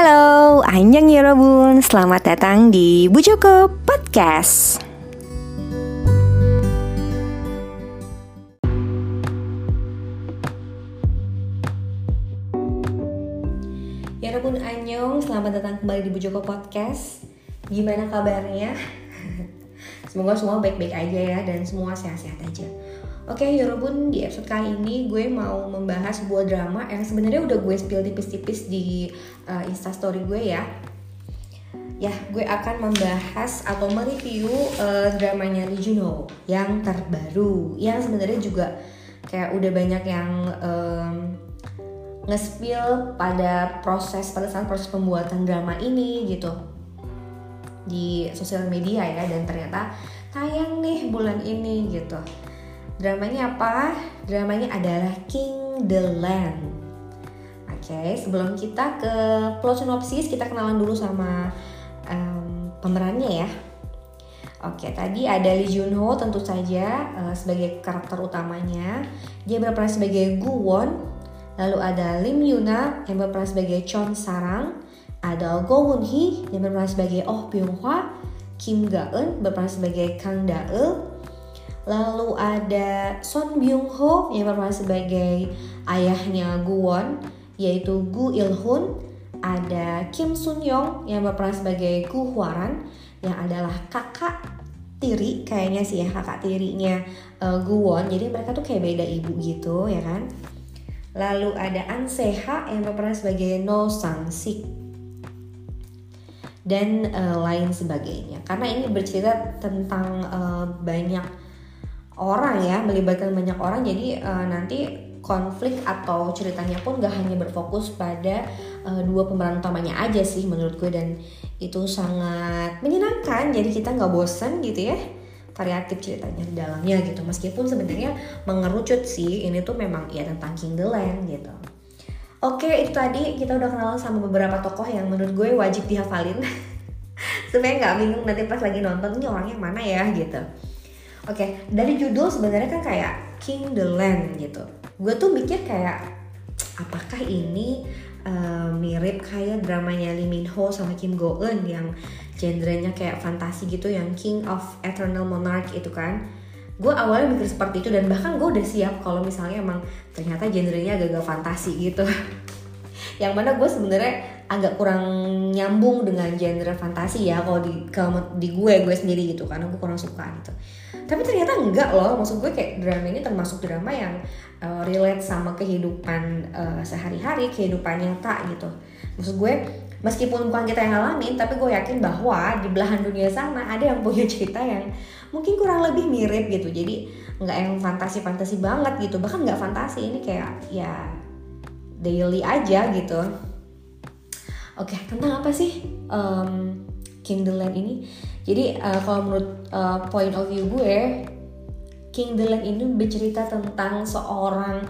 Halo, Anjang Yorobun, selamat datang di Bu Joko Podcast. Yorobun Anyong, selamat datang kembali di Bu Joko Podcast. Gimana kabarnya? Semoga semua baik-baik aja ya dan semua sehat-sehat aja. Oke, okay, Yorobun, di episode kali ini gue mau membahas sebuah drama yang sebenarnya udah gue spill tipis-tipis di uh, instastory gue ya. Ya, gue akan membahas atau mereview uh, dramanya Lee Juno yang terbaru, yang sebenarnya juga kayak udah banyak yang um, nge-spill pada proses pada saat proses pembuatan drama ini gitu. Di sosial media ya dan ternyata tayang nih bulan ini gitu Dramanya apa? Dramanya adalah King the Land. Oke, okay, sebelum kita ke plot synopsis, kita kenalan dulu sama um, pemerannya ya. Oke, okay, tadi ada Lee Jun Ho tentu saja uh, sebagai karakter utamanya. Dia berperan sebagai Gu Won. Lalu ada Lim Yuna yang berperan sebagai Chon Sarang. Ada Go Won Hee yang berperan sebagai Oh Byung Hwa. Kim Ga Eun berperan sebagai Kang Da Eul Lalu ada Son Byung Ho yang berperan sebagai ayahnya Gu Won yaitu Gu Il Hun. Ada Kim Sun Yong yang berperan sebagai Gu Hwaran yang adalah kakak tiri kayaknya sih ya kakak tirinya uh, Gu Won. Jadi mereka tuh kayak beda ibu gitu ya kan. Lalu ada An Seha yang berperan sebagai No Sang Sik dan uh, lain sebagainya. Karena ini bercerita tentang uh, banyak orang ya melibatkan banyak orang jadi uh, nanti konflik atau ceritanya pun gak hanya berfokus pada uh, dua pemeran utamanya aja sih menurut gue dan itu sangat menyenangkan. Jadi kita nggak bosan gitu ya variatif ceritanya di dalamnya gitu. Meskipun sebenarnya mengerucut sih ini tuh memang ya tentang King the Land gitu. Oke itu tadi. Kita udah kenal sama beberapa tokoh yang menurut gue wajib dihafalin. Supaya nggak bingung nanti pas lagi nonton ini orangnya mana ya? gitu Oke, okay, dari judul sebenarnya kan kayak King the Land gitu. Gue tuh mikir kayak apakah ini uh, mirip kayak dramanya Lee Min Ho sama Kim Go Eun yang genrenya kayak fantasi gitu yang King of Eternal Monarch itu kan. Gue awalnya mikir seperti itu dan bahkan gue udah siap kalau misalnya emang ternyata genrenya agak-agak fantasi gitu. yang mana gue sebenarnya agak kurang nyambung dengan genre fantasi ya kalau di kalau di gue gue sendiri gitu karena gue kurang suka gitu. Tapi ternyata enggak loh maksud gue kayak drama ini termasuk drama yang uh, relate sama kehidupan uh, sehari-hari kehidupan nyata gitu. Maksud gue meskipun bukan kita yang ngalamin tapi gue yakin bahwa di belahan dunia sana ada yang punya cerita yang mungkin kurang lebih mirip gitu. Jadi nggak yang fantasi-fantasi banget gitu bahkan nggak fantasi ini kayak ya daily aja gitu oke tentang apa sih um, King the Land ini jadi uh, kalau menurut uh, point of view gue, King the Land ini bercerita tentang seorang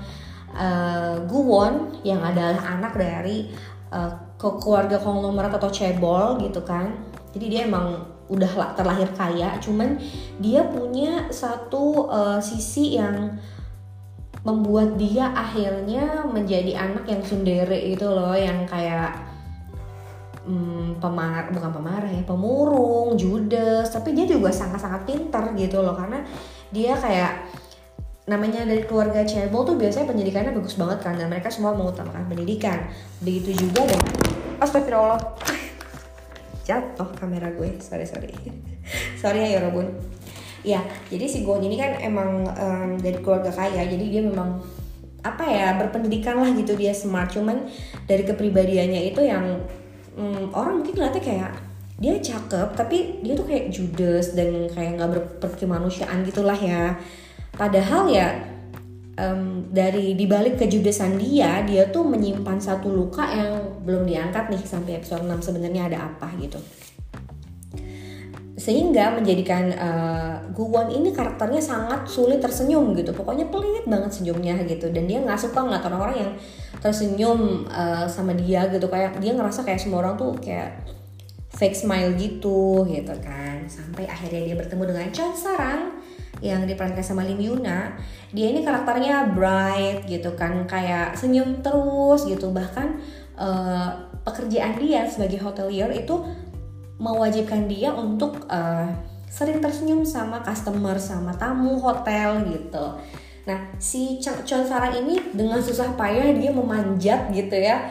uh, Guwon yang adalah anak dari uh, keluarga konglomerat atau cebol gitu kan. Jadi dia emang udah terlahir kaya, cuman dia punya satu uh, sisi yang membuat dia akhirnya menjadi anak yang sundere itu loh, yang kayak hmm, pemar bukan pemarah ya pemurung judes tapi dia juga sangat-sangat pintar gitu loh karena dia kayak namanya dari keluarga cebol tuh biasanya pendidikannya bagus banget kan dan mereka semua mengutamakan pendidikan. Begitu juga dengan astagfirullah jatuh kamera gue sorry sorry. Sorry ya Yorobun ya jadi si Gon ini kan emang um, dari keluarga kaya jadi dia memang apa ya berpendidikan lah gitu dia smart. Cuman dari kepribadiannya itu yang hmm, orang mungkin ngeliatnya kayak dia cakep tapi dia tuh kayak judes dan kayak nggak berkemanusiaan gitulah ya. Padahal ya um, dari dibalik kejudesan dia dia tuh menyimpan satu luka yang belum diangkat nih sampai episode 6 sebenarnya ada apa gitu sehingga menjadikan uh, Guwon ini karakternya sangat sulit tersenyum gitu. Pokoknya pelit banget senyumnya gitu. Dan dia nggak suka ngeliat orang-orang yang tersenyum uh, sama dia gitu. Kayak dia ngerasa kayak semua orang tuh kayak fake smile gitu gitu kan. Sampai akhirnya dia bertemu dengan Chon Sarang yang diperankan sama Lim Yuna. Dia ini karakternya bright gitu kan. Kayak senyum terus gitu. Bahkan uh, pekerjaan dia sebagai hotelier itu mewajibkan dia untuk uh, sering tersenyum sama customer sama tamu hotel gitu. Nah si Chon Sarang ini dengan susah payah dia memanjat gitu ya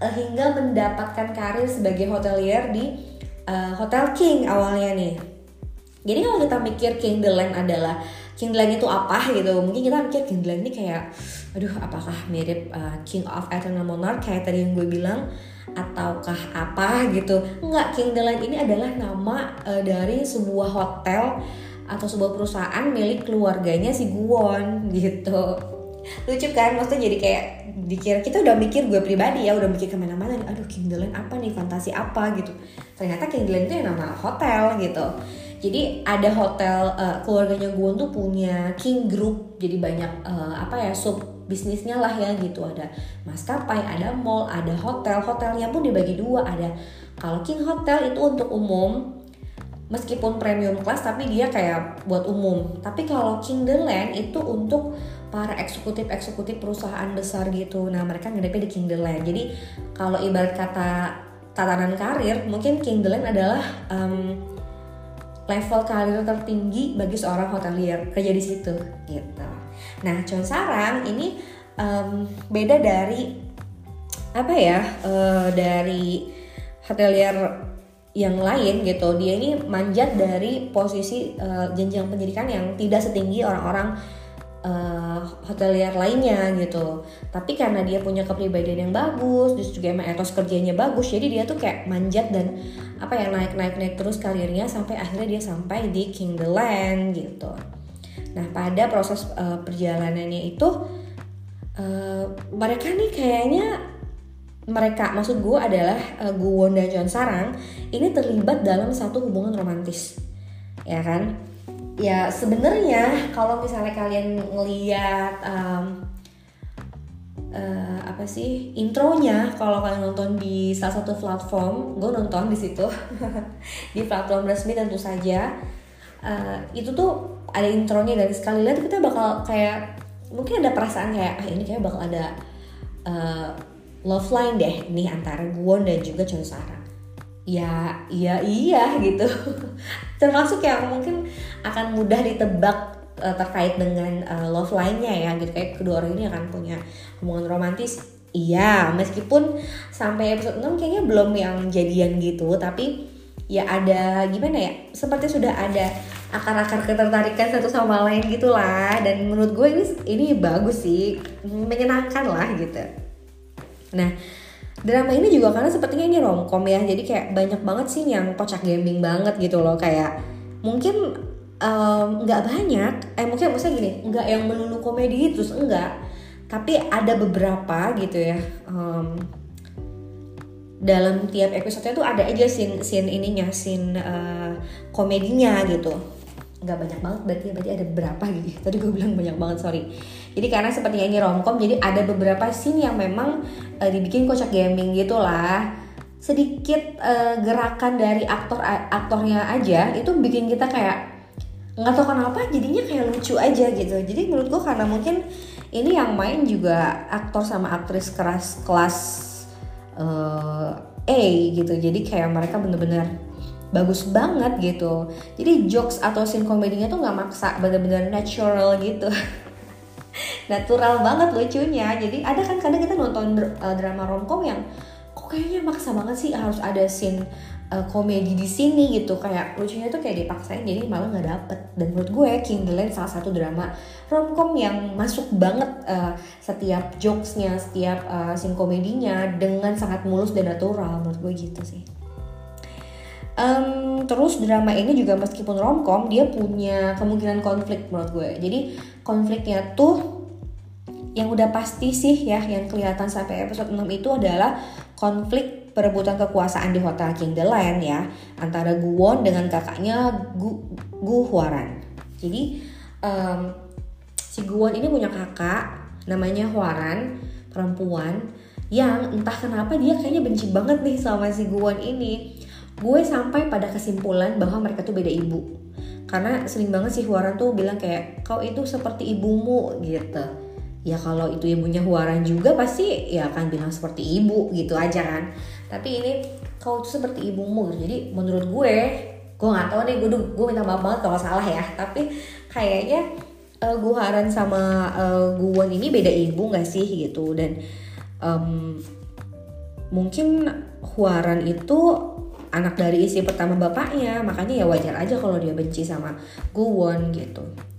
uh, hingga mendapatkan karir sebagai hotelier di uh, Hotel King awalnya nih. Jadi kalau kita mikir King the Land adalah King the Land itu apa gitu mungkin kita mikir King the Land ini kayak aduh apakah mirip uh, King of Eternal Monarch? Kayak tadi yang gue bilang ataukah apa gitu. Enggak King Land ini adalah nama uh, dari sebuah hotel atau sebuah perusahaan milik keluarganya si Guwon gitu. Lucu kan? Maksudnya jadi kayak dikira kita udah mikir gue pribadi ya udah mikir ke mana-mana aduh King Land apa nih? Fantasi apa? gitu. Ternyata King Land itu yang nama hotel gitu. Jadi ada hotel uh, keluarganya gue tuh punya King Group. Jadi banyak uh, apa ya sub bisnisnya lah ya gitu. Ada maskapai ada mall ada hotel. Hotelnya pun dibagi dua. Ada kalau King Hotel itu untuk umum meskipun premium class tapi dia kayak buat umum. Tapi kalau King The Land itu untuk para eksekutif eksekutif perusahaan besar gitu. Nah mereka ngedepnya di King The Land jadi kalau ibarat kata tatanan karir mungkin King The Land adalah um, level karir tertinggi bagi seorang hotelier. Kerja di situ gitu. Nah, Chon Sarang ini um, beda dari apa ya uh, dari hotelier yang lain gitu. Dia ini manjat dari posisi uh, jenjang pendidikan yang tidak setinggi orang-orang uh, hotelier lainnya gitu. Tapi karena dia punya kepribadian yang bagus, terus juga emang etos kerjanya bagus, jadi dia tuh kayak manjat dan apa ya naik naik naik terus karirnya sampai akhirnya dia sampai di King the Land gitu. Nah pada proses uh, perjalanannya itu uh, mereka nih kayaknya mereka maksud gue adalah uh, Guwon dan John Sarang ini terlibat dalam satu hubungan romantis. Ya kan? Ya sebenarnya kalau misalnya kalian ngeliat um, uh, apa sih intronya kalau kalian nonton di salah satu platform gue nonton di situ. Di platform resmi tentu saja uh, itu tuh ada intronya dan sekali. Lihat kita bakal kayak mungkin ada perasaan kayak ah ini kayak bakal ada uh, love line deh nih antara Guwon dan juga Chon Sarang ya iya iya gitu. Termasuk yang mungkin akan mudah ditebak uh, terkait dengan uh, love line-nya ya gitu. Kayak kedua orang ini akan punya hubungan romantis. Iya meskipun sampai episode 6 kayaknya belum yang jadian gitu tapi ya ada gimana ya seperti sudah ada akar-akar ketertarikan satu sama lain gitulah. Dan menurut gue ini ini bagus sih menyenangkan lah gitu. Nah drama ini juga karena sepertinya ini romcom ya jadi kayak banyak banget sih yang kocak gaming banget gitu loh. Kayak mungkin nggak um, banyak eh mungkin maksudnya gini nggak yang melulu komedi terus enggak tapi ada beberapa gitu ya. Um, dalam tiap episode itu ada aja scene scene ininya scene uh, komedinya gitu. Nggak banyak banget berarti berarti ada berapa gitu. Tadi gue bilang banyak banget sorry. Jadi karena sepertinya ini romcom jadi ada beberapa scene yang memang uh, dibikin kocak gaming gitu lah. Sedikit uh, gerakan dari aktor aktornya aja itu bikin kita kayak nggak tahu kenapa jadinya kayak lucu aja gitu. Jadi menurut gue karena mungkin ini yang main juga aktor sama aktris keras kelas uh, A gitu. Jadi kayak mereka bener-bener bagus banget gitu. Jadi jokes atau scene komedinya tuh nggak maksa bener-bener natural gitu. Natural banget lucunya. Jadi ada kan kadang kita nonton uh, drama romcom yang kayaknya maksa banget sih harus ada scene uh, komedi di sini gitu. Kayak lucunya tuh kayak dipaksain jadi malah nggak dapet. Dan menurut gue King the Land salah satu drama romcom yang masuk banget uh, setiap jokesnya setiap uh, scene komedinya dengan sangat mulus dan natural. Menurut gue gitu sih. Um, terus drama ini juga meskipun romcom dia punya kemungkinan konflik menurut gue. Jadi konfliknya tuh yang udah pasti sih ya yang kelihatan sampai episode 6 itu adalah konflik perebutan kekuasaan di Hotel King The Land ya antara Guwon dengan kakaknya Gu, Gu Huaran. Jadi um, si Guwon ini punya kakak namanya Huaran perempuan yang entah kenapa dia kayaknya benci banget nih sama si Guwon ini. Gue sampai pada kesimpulan bahwa mereka tuh beda ibu. Karena sering banget sih Huaran tuh bilang kayak kau itu seperti ibumu gitu ya kalau itu ibunya Huaran juga pasti ya akan bilang seperti ibu gitu aja kan. Tapi ini kau tuh seperti ibumu jadi menurut gue gue nggak tahu nih gue gue minta maaf banget kalau salah ya. Tapi kayaknya uh, eh, Guharan sama uh, Guwon ini beda ibu nggak sih gitu. Dan um, mungkin Huaran itu anak dari istri pertama bapaknya. Makanya ya wajar aja kalau dia benci sama Guwon gitu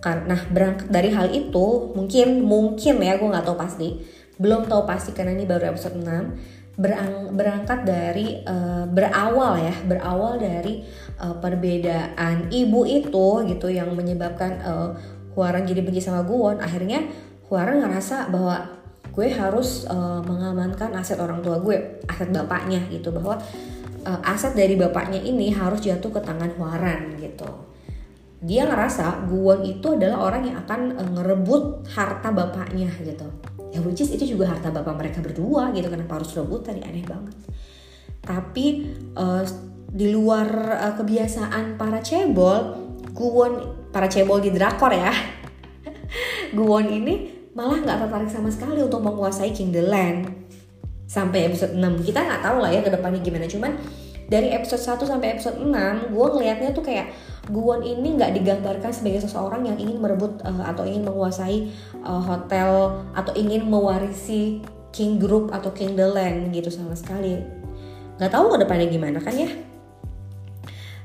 karena berangkat dari hal itu mungkin mungkin ya gue nggak tahu pasti. Belum tahu pasti karena ini baru episode 6 berang, berangkat dari uh, berawal ya berawal dari uh, perbedaan ibu itu gitu yang menyebabkan uh, Huaran jadi benci sama Guwon. Akhirnya Huaran ngerasa bahwa gue harus uh, mengamankan aset orang tua gue aset bapaknya gitu. Bahwa uh, aset dari bapaknya ini harus jatuh ke tangan Huaran gitu dia ngerasa Guwon itu adalah orang yang akan uh, ngerebut harta bapaknya gitu. Ya which is itu juga harta bapak mereka berdua gitu kenapa harus rebut tadi aneh banget. Tapi uh, di luar uh, kebiasaan para cebol Guwon para cebol di drakor ya Guwon ini malah nggak tertarik sama sekali untuk menguasai King the Land sampai episode 6 kita nggak tahu lah ya ke depannya gimana cuman dari episode 1 sampai episode 6 gue ngelihatnya tuh kayak Guwon ini nggak digambarkan sebagai seseorang yang ingin merebut uh, atau ingin menguasai uh, hotel atau ingin mewarisi King Group atau King The Land gitu sama sekali. Nggak tahu ke depannya gimana kan ya?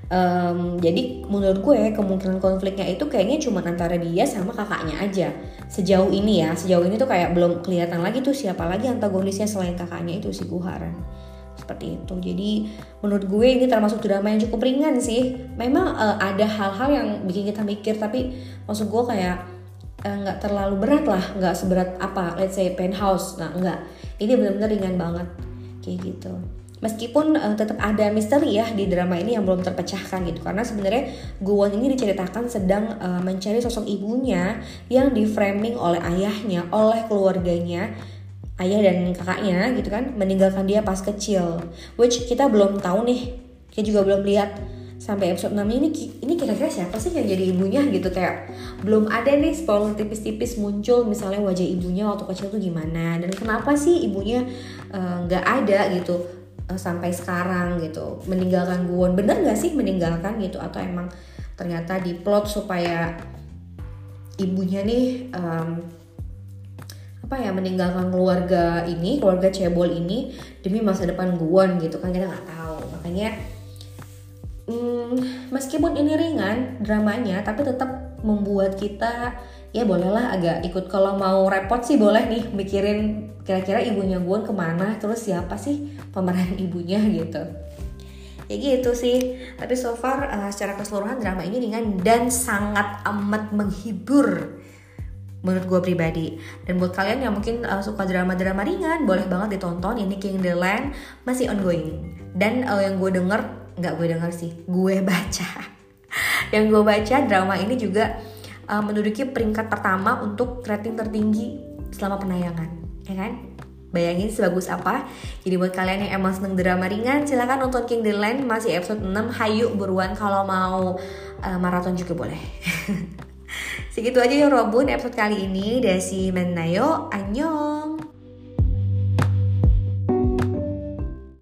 Um, jadi menurut gue kemungkinan konfliknya itu kayaknya cuma antara dia sama kakaknya aja. Sejauh ini ya sejauh ini tuh kayak belum kelihatan lagi tuh siapa lagi antagonisnya selain kakaknya itu si Guharan seperti itu. Jadi menurut gue ini termasuk drama yang cukup ringan sih. Memang uh, ada hal-hal yang bikin kita mikir tapi maksud gue kayak eh, nggak uh, terlalu berat lah nggak seberat apa. Let's say penthouse. Nah nggak. Ini benar-benar ringan banget. Kayak gitu. Meskipun uh, tetap ada misteri ya di drama ini yang belum terpecahkan gitu. Karena sebenarnya Guwon ini diceritakan sedang uh, mencari sosok ibunya yang di framing oleh ayahnya oleh keluarganya ayah dan kakaknya gitu kan meninggalkan dia pas kecil. Which kita belum tahu nih. Kita juga belum lihat sampai episode 6 ini. Ini kira-kira siapa sih yang jadi ibunya gitu? Kayak belum ada nih spoiler tipis-tipis muncul misalnya wajah ibunya waktu kecil tuh gimana? Dan kenapa sih ibunya eh, nggak uh, ada gitu uh, sampai sekarang gitu? Meninggalkan Guwon bener nggak sih meninggalkan gitu? Atau emang ternyata diplot supaya ibunya nih um, apa ya meninggalkan keluarga ini keluarga cebol ini demi masa depan Guwon gitu kan kita nggak tahu. Makanya hmm, meskipun ini ringan dramanya tapi tetap membuat kita ya bolehlah agak ikut. Kalau mau repot sih boleh nih mikirin kira-kira ibunya Guwon ke mana terus siapa sih pemeran ibunya gitu. Ya gitu sih. Tapi so far uh, secara keseluruhan drama ini ringan dan sangat amat menghibur menurut gue pribadi. Dan buat kalian yang mungkin uh, suka drama-drama ringan boleh banget ditonton. Ini King the Land masih ongoing. Dan uh, yang gue denger nggak gue denger sih gue baca. Yang gue baca drama ini juga uh, menduduki peringkat pertama untuk rating tertinggi selama penayangan ya kan? Bayangin sebagus apa? Jadi buat kalian yang emang seneng drama ringan Silahkan nonton King the Land. Masih episode 6 Hayu buruan kalau mau uh, maraton juga boleh Segitu aja ya Robun episode kali ini. Desi Menayo, annyeong!